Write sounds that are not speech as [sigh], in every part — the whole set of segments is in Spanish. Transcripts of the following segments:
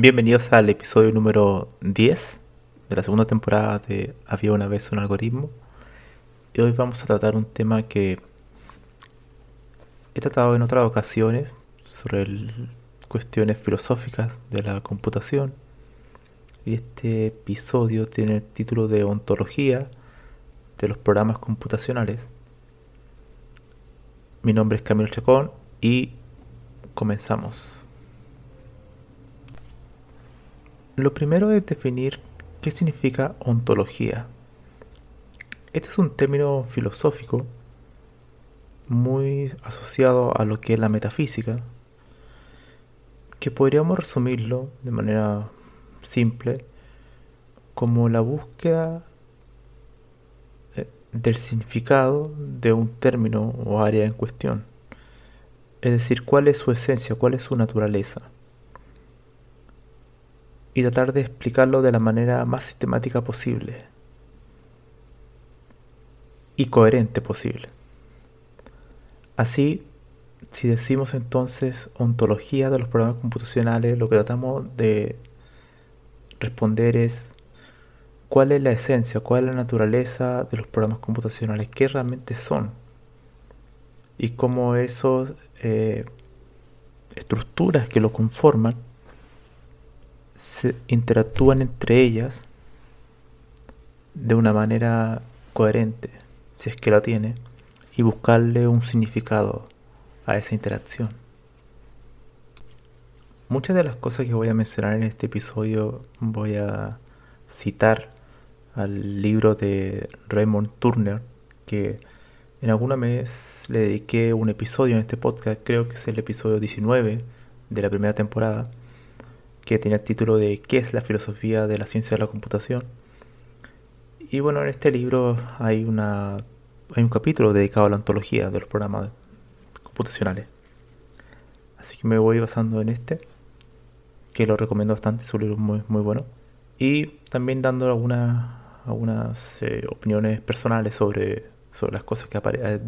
Bienvenidos al episodio número 10 de la segunda temporada de Había una vez un algoritmo. Y hoy vamos a tratar un tema que he tratado en otras ocasiones sobre cuestiones filosóficas de la computación. Y este episodio tiene el título de Ontología de los programas computacionales. Mi nombre es Camilo Chacón y comenzamos. Lo primero es definir qué significa ontología. Este es un término filosófico muy asociado a lo que es la metafísica, que podríamos resumirlo de manera simple como la búsqueda eh, del significado de un término o área en cuestión. Es decir, cuál es su esencia, cuál es su naturaleza y tratar de explicarlo de la manera más sistemática posible y coherente posible. Así, si decimos entonces ontología de los programas computacionales, lo que tratamos de responder es cuál es la esencia, cuál es la naturaleza de los programas computacionales, qué realmente son y cómo esas eh, estructuras que lo conforman se interactúan entre ellas de una manera coherente, si es que la tiene, y buscarle un significado a esa interacción. Muchas de las cosas que voy a mencionar en este episodio voy a citar al libro de Raymond Turner, que en alguna vez le dediqué un episodio en este podcast, creo que es el episodio 19 de la primera temporada, que tiene el título de ¿Qué es la filosofía de la ciencia de la computación? Y bueno, en este libro hay, una, hay un capítulo dedicado a la ontología de los programas computacionales. Así que me voy basando en este, que lo recomiendo bastante, es un libro muy, muy bueno. Y también dando algunas, algunas eh, opiniones personales sobre, sobre las cosas que, eh,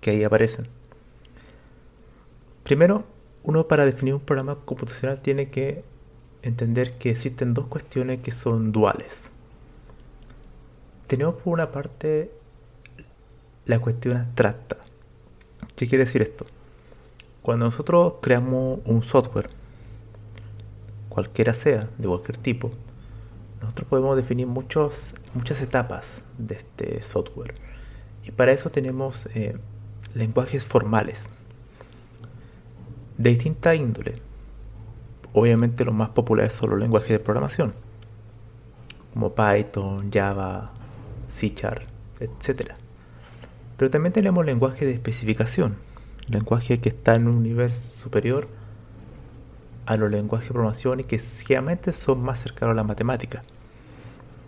que ahí aparecen. Primero, uno para definir un programa computacional tiene que entender que existen dos cuestiones que son duales. Tenemos por una parte la cuestión abstracta. ¿Qué quiere decir esto? Cuando nosotros creamos un software, cualquiera sea, de cualquier tipo, nosotros podemos definir muchos, muchas etapas de este software. Y para eso tenemos eh, lenguajes formales de distinta índole obviamente los más populares son los lenguajes de programación, como Python, Java, C Sharp, etc. Pero también tenemos lenguajes de especificación, lenguajes que están en un nivel superior a los lenguajes de programación y que generalmente son más cercanos a la matemática,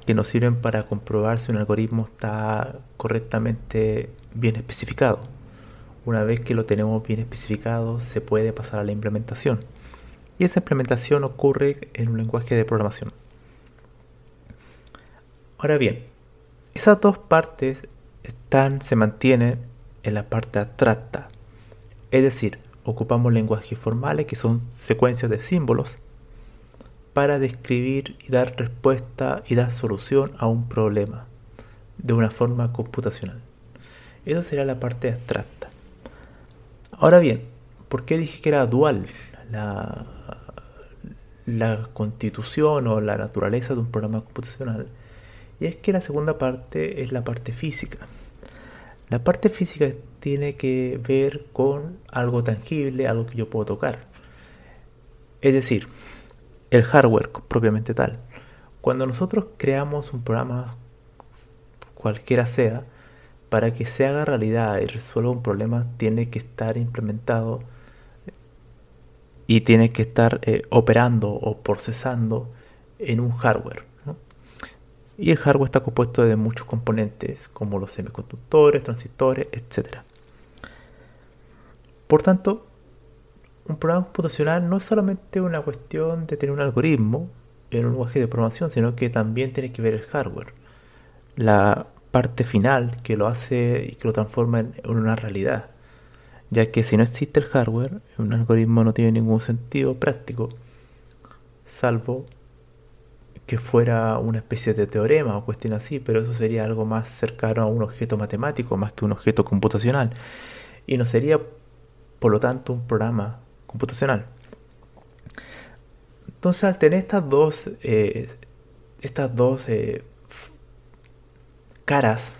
que nos sirven para comprobar si un algoritmo está correctamente bien especificado. una vez que lo tenemos bien especificado, se puede pasar a la implementación. Y esa implementación ocurre en un lenguaje de programación. Ahora bien, esas dos partes están, se mantienen en la parte abstracta. Es decir, ocupamos lenguajes formales que son secuencias de símbolos para describir y dar respuesta y dar solución a un problema de una forma computacional. Eso sería la parte abstracta. Ahora bien, ¿por qué dije que era dual la, constitución o la naturaleza de un programa computacional? Y es que la segunda parte es la parte física. La parte física tiene que ver con algo tangible, algo que yo puedo tocar. Es decir, el hardware propiamente tal. Cuando nosotros creamos un programa, cualquiera sea, para que se haga realidad y resuelva un problema, tiene que estar implementado y tiene que estar eh, operando o procesando en un hardware. Y el hardware está compuesto de muchos componentes, como los semiconductores, transistores, etc. Por tanto, un programa computacional no es solamente una cuestión de tener un algoritmo en un lenguaje de programación, sino que también tiene que ver el hardware. La parte final que lo hace y que lo transforma en una realidad. Ya que si no existe el hardware, un algoritmo no tiene ningún sentido práctico, salvo que fuera una especie de teorema o cuestión así, pero eso sería algo más cercano a un objeto matemático más que un objeto computacional. Y no sería, por lo tanto, un programa computacional. Entonces, al tener estas dos, eh, estas dos eh, caras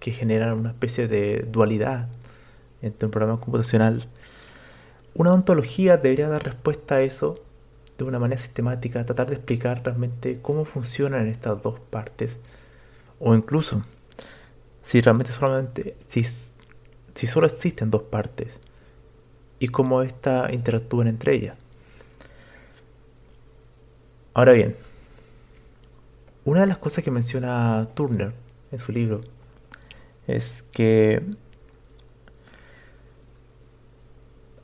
que generan una especie de dualidad entre un programa computacional, una ontología debería dar respuesta a eso de una manera sistemática, tratar de explicar realmente cómo funcionan estas dos partes, o incluso si realmente solamente, si, si solo existen dos partes, y cómo ésta interactúan entre ellas. Ahora bien, una de las cosas que menciona Turner en su libro es que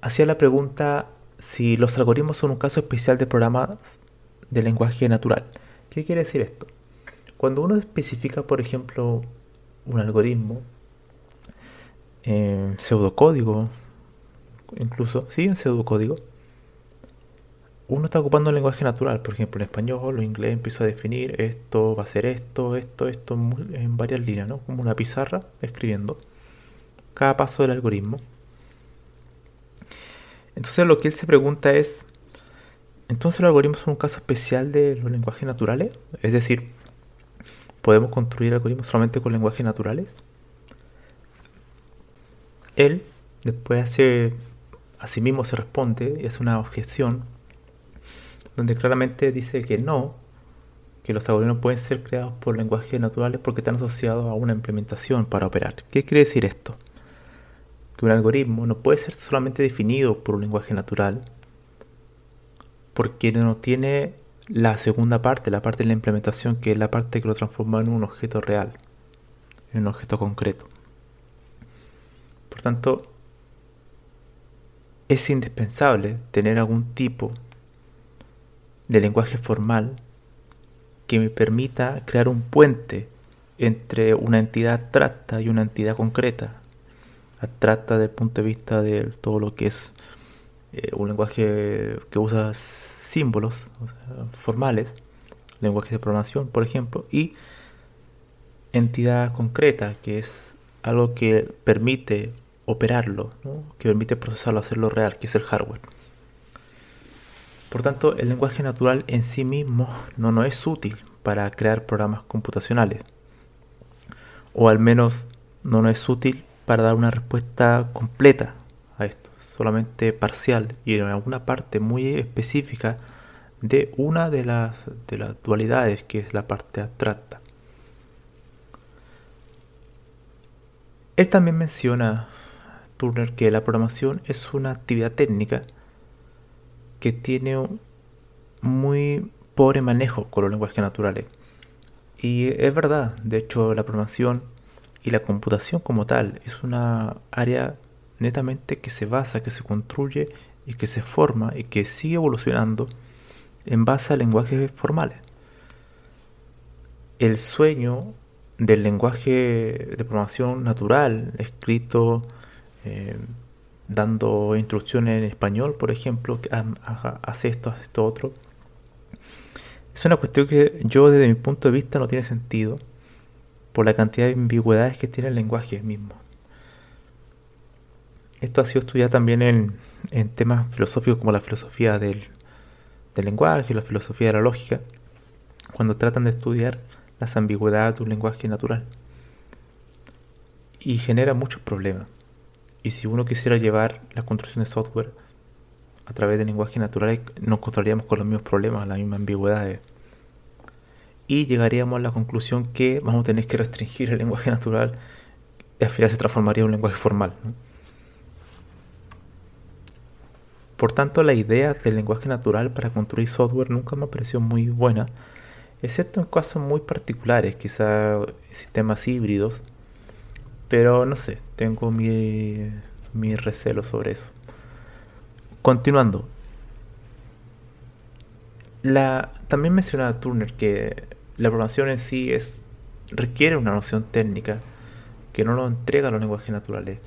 hacía la pregunta si los algoritmos son un caso especial de programas de lenguaje natural. ¿Qué quiere decir esto? Cuando uno especifica, por ejemplo, un algoritmo en pseudocódigo, incluso, sí, en pseudocódigo, uno está ocupando el lenguaje natural, por ejemplo, en español o inglés empiezo a definir esto, va a ser esto, esto, esto, en varias líneas, ¿no? Como una pizarra escribiendo cada paso del algoritmo. Entonces lo que él se pregunta es, ¿entonces los algoritmos son un caso especial de los lenguajes naturales? Es decir, ¿podemos construir algoritmos solamente con lenguajes naturales? Él después hace Asimismo se responde, es una objeción, donde claramente dice que no, que los algoritmos pueden ser creados por lenguajes naturales porque están asociados a una implementación para operar. ¿Qué quiere decir esto? Que un algoritmo no puede ser solamente definido por un lenguaje natural porque no tiene la segunda parte, la parte de la implementación, que es la parte que lo transforma en un objeto real, en un objeto concreto. Por tanto, es indispensable tener algún tipo de lenguaje formal que me permita crear un puente entre una entidad abstracta y una entidad concreta. Abstracta desde el punto de vista de todo lo que es eh, un lenguaje que usa símbolos formales, lenguaje de programación, por ejemplo, y entidad concreta, que es algo que permite operarlo, que permite procesarlo, hacerlo real, que es el hardware. Por tanto, el lenguaje natural en sí mismo no, no es útil para crear programas computacionales. O al menos no, no es útil para dar una respuesta completa a esto, solamente parcial y en alguna parte muy específica de una de las, de las dualidades que es la parte abstracta. Él también menciona Turner que la programación es una actividad técnica que tiene un muy pobre manejo con los lenguajes naturales. Y es verdad, de hecho la programación y la computación como tal es una área netamente que se basa, que se construye y que se forma y que sigue evolucionando en base a lenguajes formales. El sueño del lenguaje de programación natural, escrito eh, dando instrucciones en español, por ejemplo, hace esto, hace esto otro. Es una cuestión que yo desde mi punto de vista no tiene sentido por la cantidad de ambigüedades que tiene el lenguaje mismo. Esto ha sido estudiado también en, temas filosóficos como la filosofía del, del lenguaje, la filosofía de la lógica, cuando tratan de estudiar las ambigüedades de un lenguaje natural. Y genera muchos problemas. Y si uno quisiera llevar la construcción software a través de lenguaje natural, nos encontraríamos con los mismos problemas, las mismas ambigüedades. Y llegaríamos a la conclusión que vamos a tener que restringir el lenguaje natural y al final se transformaría en un lenguaje formal. Por tanto, la idea del lenguaje natural para construir software nunca me pareció muy buena, excepto en casos muy particulares, quizá sistemas híbridos, pero no sé, tengo mi, mi recelo sobre eso. Continuando. También mencionaba Turner que la programación en sí es, requiere una noción técnica que no lo entrega a los lenguajes naturales.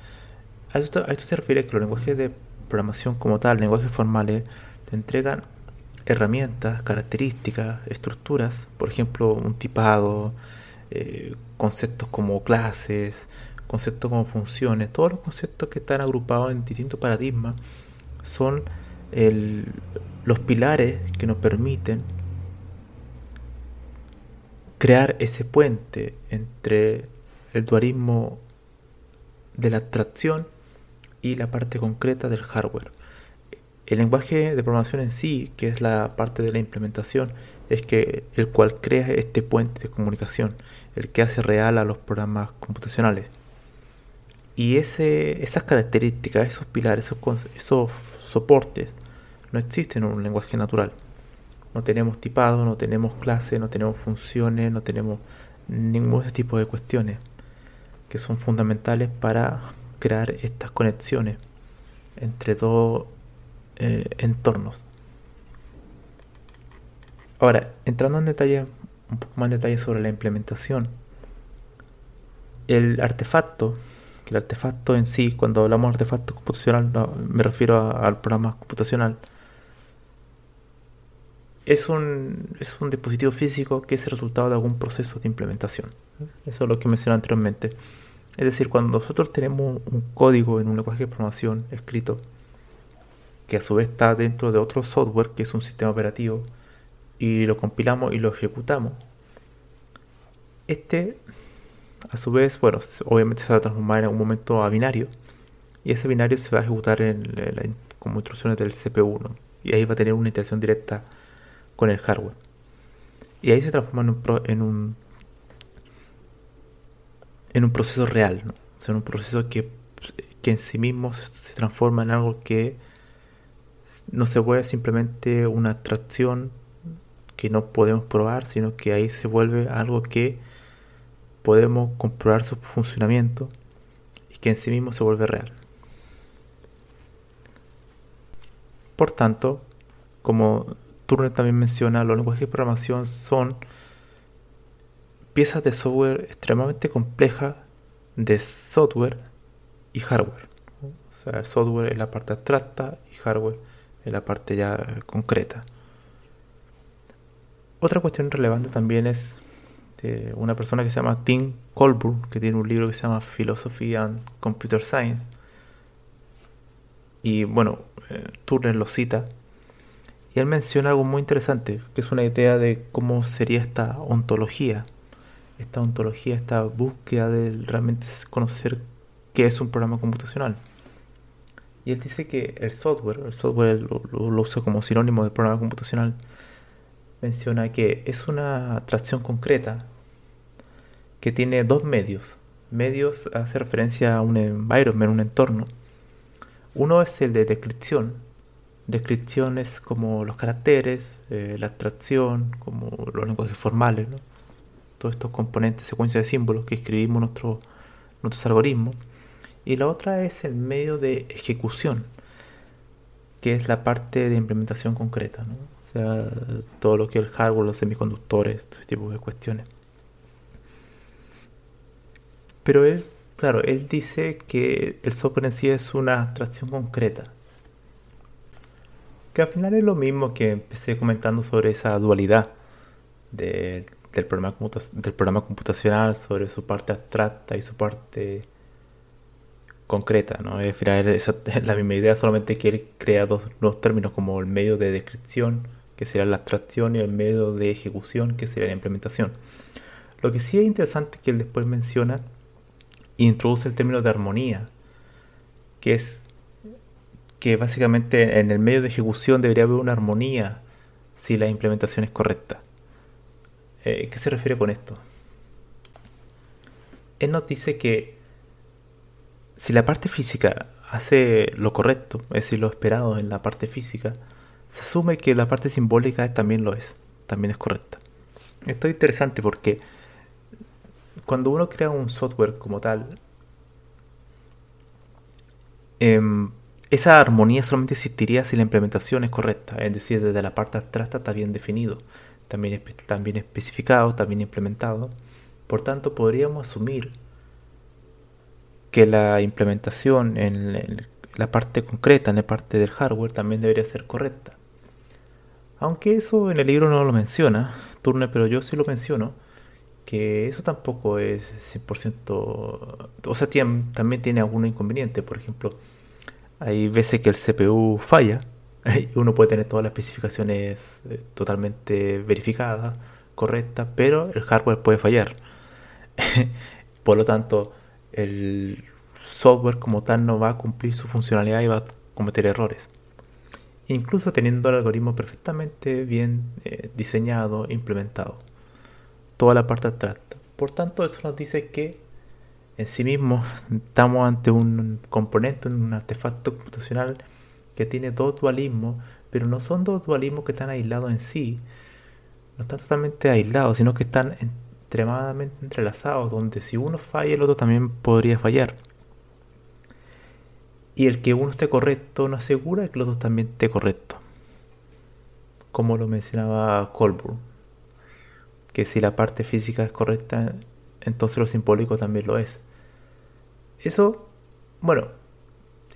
A esto, se refiere que los lenguajes de programación como tal, lenguajes formales, te entregan herramientas, características, estructuras, por ejemplo, un tipado, eh, conceptos como clases, conceptos como funciones, todos los conceptos que están agrupados en distintos paradigmas son los pilares que nos permiten crear ese puente entre el dualismo de la abstracción y la parte concreta del hardware. El lenguaje de programación en sí, que es la parte de la implementación, es que el cual crea este puente de comunicación, el que hace real a los programas computacionales. Y ese, esas características, esos pilares, esos, esos soportes, no existen en un lenguaje natural. No tenemos tipado, no tenemos clase, no tenemos funciones, no tenemos ningún ese tipo de cuestiones que son fundamentales para crear estas conexiones entre dos eh, entornos. Ahora, entrando en detalle, un poco más en detalle sobre la implementación, el artefacto el artefacto en sí, cuando hablamos de artefacto computacional, me refiero al programa computacional, es un, es un dispositivo físico que es el resultado de algún proceso de implementación. Eso es lo que mencioné anteriormente. Es decir, cuando nosotros tenemos un código en un lenguaje de programación escrito, que a su vez está dentro de otro software, que es un sistema operativo, y lo compilamos y lo ejecutamos, este a su vez, bueno, obviamente se va a transformar en algún momento a binario. Y ese binario se va a ejecutar en, como instrucciones del CPU. Y ahí va a tener una interacción directa con el hardware. Y ahí se transforma en un, en un, en un proceso real. ¿no? En un proceso que, que en sí mismo se transforma en algo que no se vuelve simplemente una abstracción que no podemos probar, sino que ahí se vuelve algo que podemos comprobar su funcionamiento y que en sí mismo se vuelve real. Por tanto, como Turner también menciona, los lenguajes de programación son piezas de software extremadamente complejas de software y hardware. O sea, el software es la parte abstracta y hardware es la parte ya concreta. Otra cuestión relevante también es este, una persona que se llama Tim Colburn, que tiene un libro que se llama Philosophy and Computer Science. Y bueno, eh, Turner lo cita. Y él menciona algo muy interesante, que es una idea de cómo sería esta ontología. Esta ontología, esta búsqueda de realmente conocer qué es un programa computacional. Y él dice que el software, el software lo, lo usa como sinónimo de programa computacional, menciona que es una atracción concreta que tiene dos medios. Medios hace referencia a un environment, un entorno. Uno es el de descripción. Descripción es como los caracteres, eh, la abstracción, como los lenguajes formales, todos estos componentes, secuencias de símbolos que escribimos nuestro, nuestros algoritmos. y la otra es el medio de ejecución, que es la parte de implementación concreta, ¿no? o sea, todo lo que es el hardware, los semiconductores, este tipo de cuestiones. Pero él, claro, él dice que el software en sí es una abstracción concreta. Que al final es lo mismo que empecé comentando sobre esa dualidad del, programa, computacional, sobre su parte abstracta y su parte concreta, ¿no? Al final es [laughs] la misma idea, solamente quiere crear dos nuevos términos como el medio de descripción, que sería la abstracción, y el medio de ejecución, que sería la implementación. Lo que sí es interesante que él después menciona introduce el término de armonía, que es que básicamente en el medio de ejecución debería haber una armonía si la implementación es correcta. Eh, ¿Qué se refiere con esto? Él nos dice que si la parte física hace lo correcto, es decir, lo esperado en la parte física, se asume que la parte simbólica también lo es, también es correcta. Esto es interesante porque cuando uno crea un software como tal, em, esa armonía solamente existiría si la implementación es correcta, es decir, desde la parte abstracta está bien definido, también, también especificado, también implementado. Por tanto, podríamos asumir que la implementación en la parte concreta, en la parte del hardware, también debería ser correcta. Aunque eso en el libro no lo menciona, Turner, pero yo sí lo menciono, que eso tampoco es 100%, o sea, también tiene algún inconveniente. Por ejemplo, hay veces que el CPU falla, [laughs] uno puede tener todas las especificaciones eh, totalmente verificadas, correctas, pero el hardware puede fallar. [laughs] Por lo tanto, el software como tal no va a cumplir su funcionalidad y va a cometer errores. Incluso teniendo el algoritmo perfectamente bien eh, diseñado, implementado toda la parte abstracta. Por tanto, eso nos dice que en sí mismo estamos ante un componente, un artefacto computacional que tiene dos dualismos, pero no son dos dualismos que están aislados en sí, no están totalmente aislados, sino que están extremadamente entrelazados, donde si uno falla, el otro también podría fallar. Y el que uno esté correcto no asegura que el otro también esté correcto. Como lo mencionaba Colburn que si la parte física es correcta, entonces lo simbólico también lo es. Eso, bueno,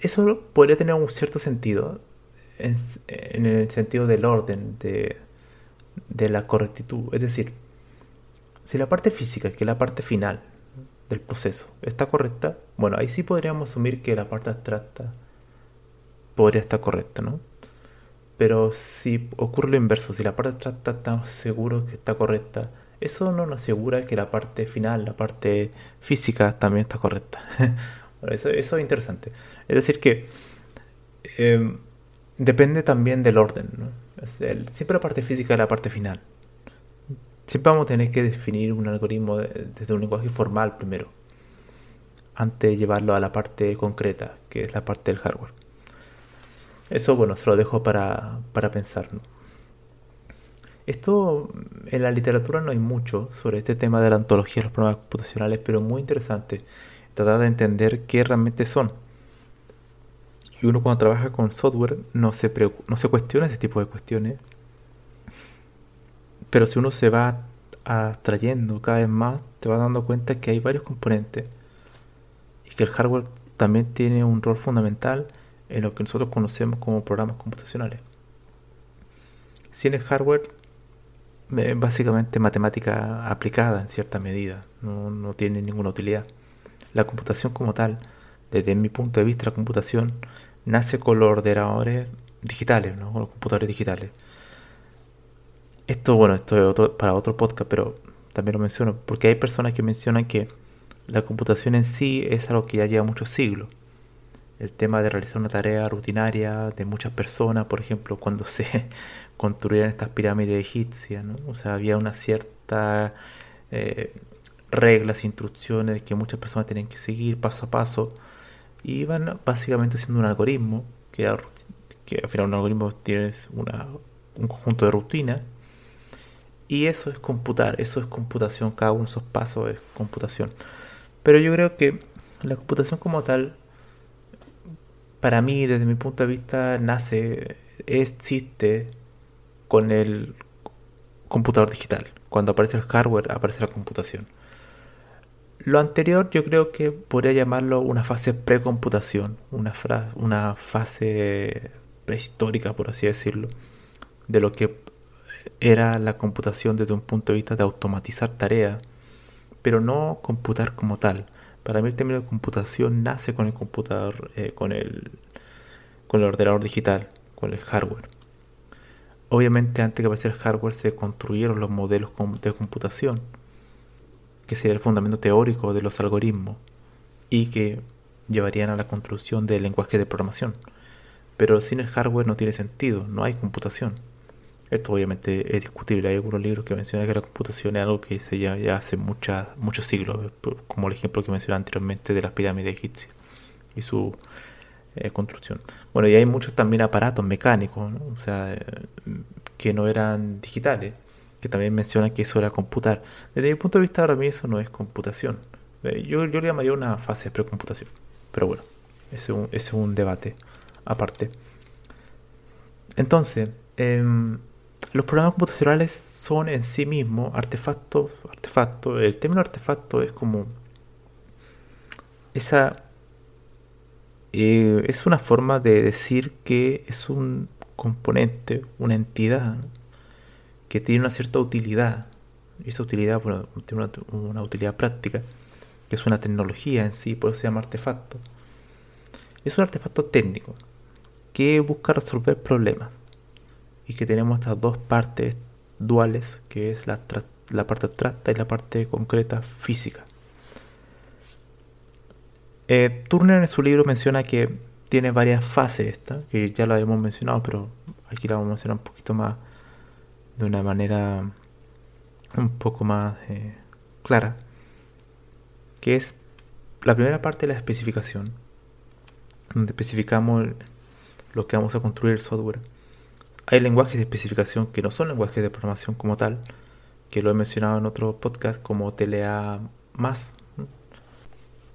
eso podría tener un cierto sentido, en, el sentido del orden, de, de la correctitud. Es decir, si la parte física, que es la parte final del proceso, está correcta, bueno, ahí sí podríamos asumir que la parte abstracta podría estar correcta, ¿no? Pero si ocurre lo inverso, si la parte abstracta estamos seguros que está correcta, eso no nos asegura que la parte final, la parte física, también está correcta. [laughs] eso, es interesante. Es decir, que em, depende también del orden. siempre la parte física es la parte final. Siempre vamos a tener que definir un algoritmo desde un lenguaje formal primero, antes de llevarlo a la parte concreta, que es la parte del hardware. Eso, bueno, se lo dejo para, para pensar. Esto en la literatura no hay mucho sobre este tema de la antología de los programas computacionales, pero muy interesante tratar de entender qué realmente son. Y uno cuando trabaja con software no se, no se cuestiona ese tipo de cuestiones, pero si uno se va atrayendo cada vez más, te vas dando cuenta que hay varios componentes y que el hardware también tiene un rol fundamental en lo que nosotros conocemos como programas computacionales. Sin el hardware, básicamente matemática aplicada en cierta medida, no, tiene ninguna utilidad. La computación como tal, desde mi punto de vista, la computación nace con los ordenadores digitales, ¿no? con los computadores digitales. Esto, bueno, esto es otro, para otro podcast, pero también lo menciono, porque hay personas que mencionan que la computación en sí es algo que ya lleva muchos siglos el tema de realizar una tarea rutinaria de muchas personas, por ejemplo, [laughs] cuando se construían estas pirámides egipcias, ¿no? O sea, había una cierta eh, reglas, instrucciones que muchas personas tenían que seguir paso a paso y iban básicamente haciendo un algoritmo, que, que al final un algoritmo tiene una, un conjunto de rutinas y eso es computar, eso es computación, cada uno de esos pasos es computación. Pero yo creo que La computación como tal, para mí, desde mi punto de vista, nace, existe con el computador digital. Cuando aparece el hardware, aparece la computación. Lo anterior yo creo que podría llamarlo una fase precomputación, una, una fase prehistórica, por así decirlo, de lo que era la computación desde un punto de vista de automatizar tareas, pero no computar como tal. Para mí el término de computación nace con el computador, eh, con, el, con el ordenador digital, con el hardware. Obviamente antes que apareciera el hardware se construyeron los modelos de computación, que sería el fundamento teórico de los algoritmos y que llevarían a la construcción del lenguaje de programación. Pero sin el hardware no tiene sentido, no hay computación. Esto obviamente es discutible. Hay algunos libros que mencionan que la computación es algo que se lleva ya hace muchas, muchos siglos, como el ejemplo que mencioné anteriormente de las pirámides egipcias y su eh, construcción. Bueno, y hay muchos también aparatos mecánicos, o sea, eh, que no eran digitales, que también mencionan que eso era computar. Desde mi punto de vista, ahora mismo eso no es computación. Eh, yo, yo le llamaría una fase de precomputación. Pero bueno, ese es un, es un debate aparte. Entonces, em, los programas computacionales son en sí mismos artefactos. Artefacto, el término artefacto es como esa eh, es una forma de decir que es un componente, una entidad que tiene una cierta utilidad. Y esa utilidad bueno, tiene una, utilidad práctica, que es una tecnología en sí, por eso se llama artefacto. Es un artefacto técnico que busca resolver problemas y que tenemos estas dos partes duales, que es la, parte abstracta y la parte concreta física. Eh, Turner en su libro menciona que tiene varias fases esta, que ya la hemos mencionado, pero aquí la vamos a mencionar un poquito más de una manera un poco más eh, clara, que es la primera parte de la especificación, donde especificamos lo que vamos a construir el software hay lenguajes de especificación que no son lenguajes de programación como tal, que lo he mencionado en otro podcast como TLA+.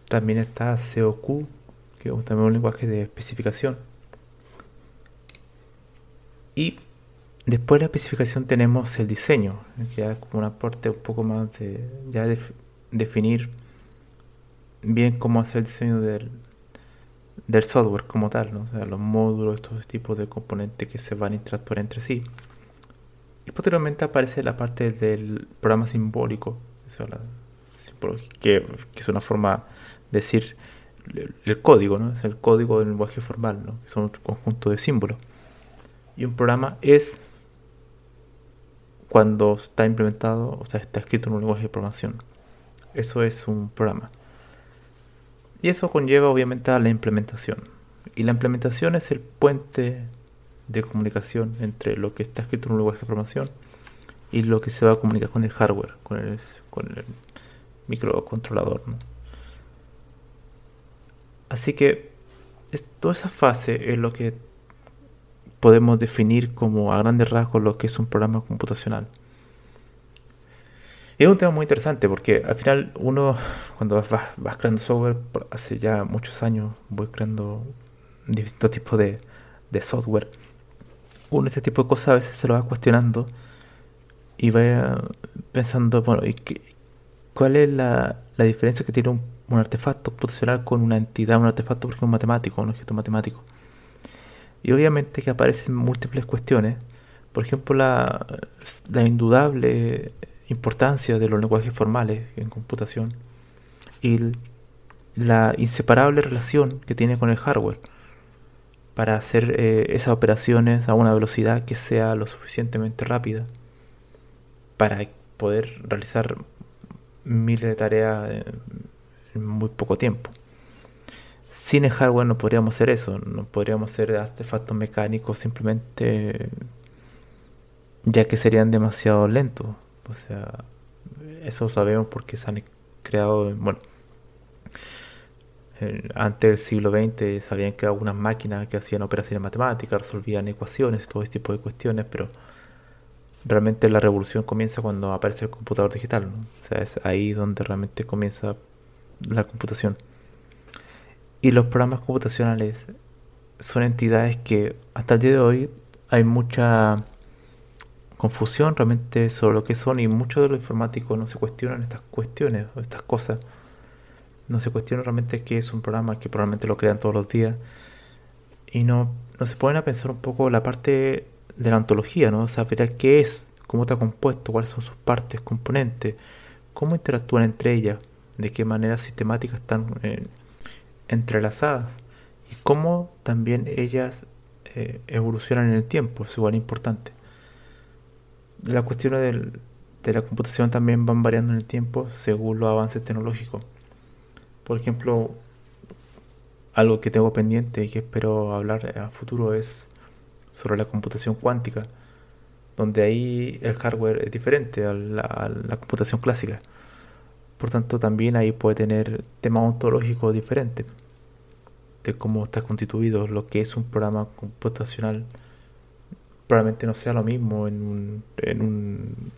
También está COQ, que es también un lenguaje de especificación. Y después de la especificación tenemos el diseño, que es como una parte un poco más de ya definir bien cómo hacer el diseño del, del software como tal, ¿no? los módulos, estos tipos de componentes que se van a interactuar entre sí. Y posteriormente aparece la parte del programa simbólico, que, es una forma de decir el, código, ¿no? es el código del lenguaje formal, ¿no? que son un conjunto de símbolos. Y un programa es cuando está implementado, o sea, está escrito en un lenguaje de programación. Eso es un programa. Y eso conlleva obviamente a la implementación. Y la implementación es el puente de comunicación entre lo que está escrito en un lenguaje de programación y lo que se va a comunicar con el hardware, con el, con el microcontrolador. Así que toda esa fase es lo que podemos definir como a grandes rasgos lo que es un programa computacional es un tema muy interesante porque al final uno, cuando vas, creando software, hace ya muchos años voy creando distintos tipos de, software. Uno este tipo de cosas a veces se lo va cuestionando y va pensando, bueno, ¿y ¿cuál es la, diferencia que tiene un, artefacto computacional con una entidad, un artefacto, por ejemplo, matemático, un objeto matemático? Y obviamente que aparecen múltiples cuestiones. Por ejemplo, la, la indudable importancia de los lenguajes formales en computación y la inseparable relación que tiene con el hardware para hacer eh, esas operaciones a una velocidad que sea lo suficientemente rápida para poder realizar miles de tareas en muy poco tiempo. Sin el hardware no podríamos hacer eso, no podríamos hacer artefactos mecánicos simplemente ya que serían demasiado lentos. O sea, eso sabemos porque se han creado, bueno, antes del siglo XX se habían creado algunas máquinas que hacían operaciones matemáticas, resolvían ecuaciones, todo este tipo de cuestiones, pero realmente la revolución comienza cuando aparece el computador digital, O sea, es ahí donde realmente comienza la computación. Y los programas computacionales son entidades que hasta el día de hoy hay mucha confusión realmente sobre lo que son y muchos de los informáticos no se cuestionan estas cuestiones o estas cosas. No se cuestionan realmente qué es un programa que probablemente lo crean todos los días y no, no se ponen a pensar un poco la parte de la ontología, ¿no? O sea, qué es, cómo está compuesto, cuáles son sus partes, componentes, cómo interactúan entre ellas, de qué manera sistemática están eh, entrelazadas y cómo también ellas eh, evolucionan en el tiempo, es igual importante. Las cuestiones de la computación también van variando en el tiempo según los avances tecnológicos. Por ejemplo, algo que tengo pendiente y que espero hablar a futuro es sobre la computación cuántica, donde ahí el hardware es diferente a la, computación clásica. Por tanto, también ahí puede tener temas ontológicos diferentes de cómo está constituido lo que es un programa computacional. Probablemente no sea lo mismo en, en,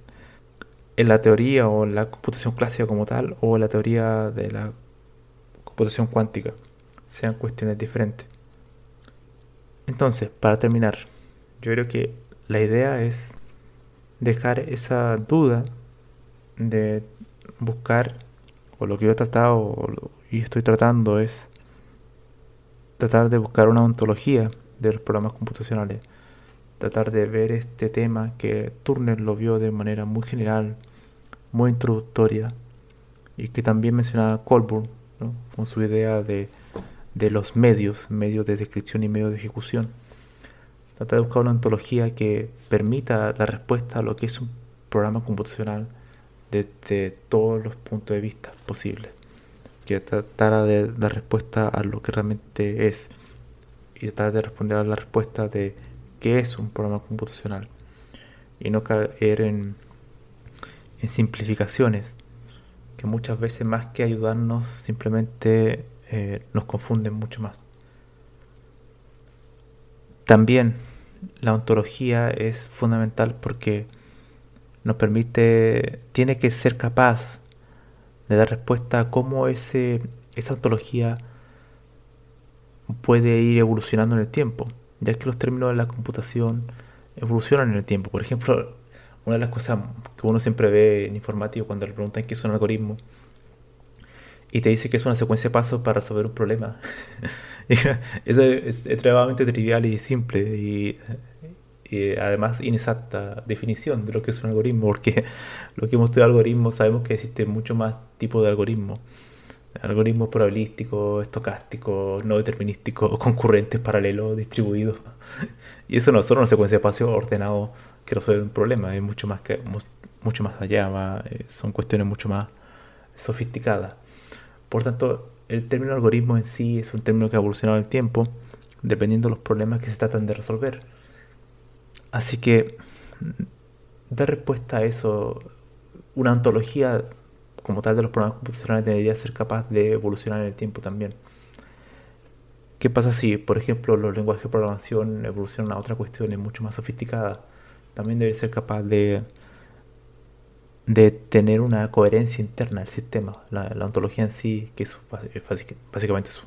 en la teoría o en la computación clásica como tal o en la teoría de la computación cuántica sean cuestiones diferentes. Entonces, para terminar, yo creo que la idea es dejar esa duda de buscar, o lo que yo he tratado y estoy tratando es tratar de buscar una ontología de los programas computacionales, tratar de ver este tema que Turner lo vio de manera muy general, muy introductoria, y que también mencionaba Colburn, con su idea de de los medios, medios de descripción y medios de ejecución. Trata de buscar una ontología que permita dar respuesta a lo que es un programa computacional desde todos los puntos de vista posibles. Que tratara de dar respuesta a lo que realmente es y tratar de responder a la respuesta de qué es un programa computacional y no caer en, simplificaciones que muchas veces más que ayudarnos simplemente eh, nos confunden mucho más. También la ontología es fundamental porque nos permite, tiene que ser capaz de dar respuesta a cómo ese, esa ontología puede ir evolucionando en el tiempo, ya que los términos de la computación evolucionan en el tiempo. Por ejemplo, una de las cosas que uno siempre ve en informático cuando le preguntan qué es un algoritmo, y te dice que es una secuencia de pasos para resolver un problema. [laughs] Es extremadamente trivial y simple y, además inexacta definición de lo que es un algoritmo, porque [laughs] lo que hemos estudiado algoritmos sabemos que existe mucho más tipos de algoritmos. Algoritmos probabilísticos, estocásticos, no determinísticos, [laughs] concurrentes, paralelos, distribuidos. [laughs] Y eso no es solo una secuencia de pasos ordenado que resuelve un problema, es mucho más, que, mucho más allá, eh, son cuestiones mucho más sofisticadas. Por tanto, el término algoritmo en sí es un término que ha evolucionado en el tiempo, dependiendo de los problemas que se tratan de resolver. Así que, dar respuesta a eso, una ontología como tal de los programas computacionales debería ser capaz de evolucionar en el tiempo también. ¿Qué pasa si, por ejemplo, los lenguajes de programación evolucionan a otra cuestión mucho más sofisticada? También debe ser capaz de de tener una coherencia interna del sistema. La, ontología en sí, que es, básicamente es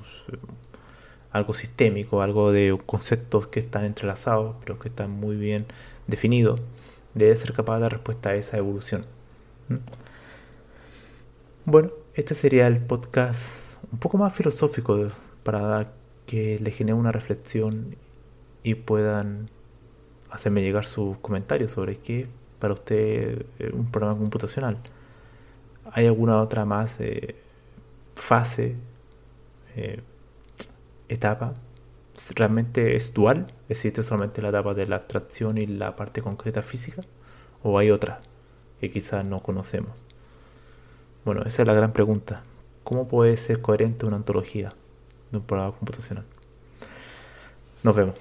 algo sistémico, algo de conceptos que están entrelazados, pero que están muy bien definidos, debe ser capaz de dar respuesta a esa evolución. Bueno, este sería el podcast un poco más filosófico para que le genere una reflexión y puedan hacerme llegar sus comentarios sobre qué para usted eh, un programa computacional. ¿Hay alguna otra más eh, fase, eh, etapa? ¿Realmente es dual? ¿Existe solamente la etapa de la abstracción y la parte concreta física? ¿O hay otra que quizás no conocemos? Bueno, esa es la gran pregunta. ¿Cómo puede ser coherente una ontología de un programa computacional? Nos vemos.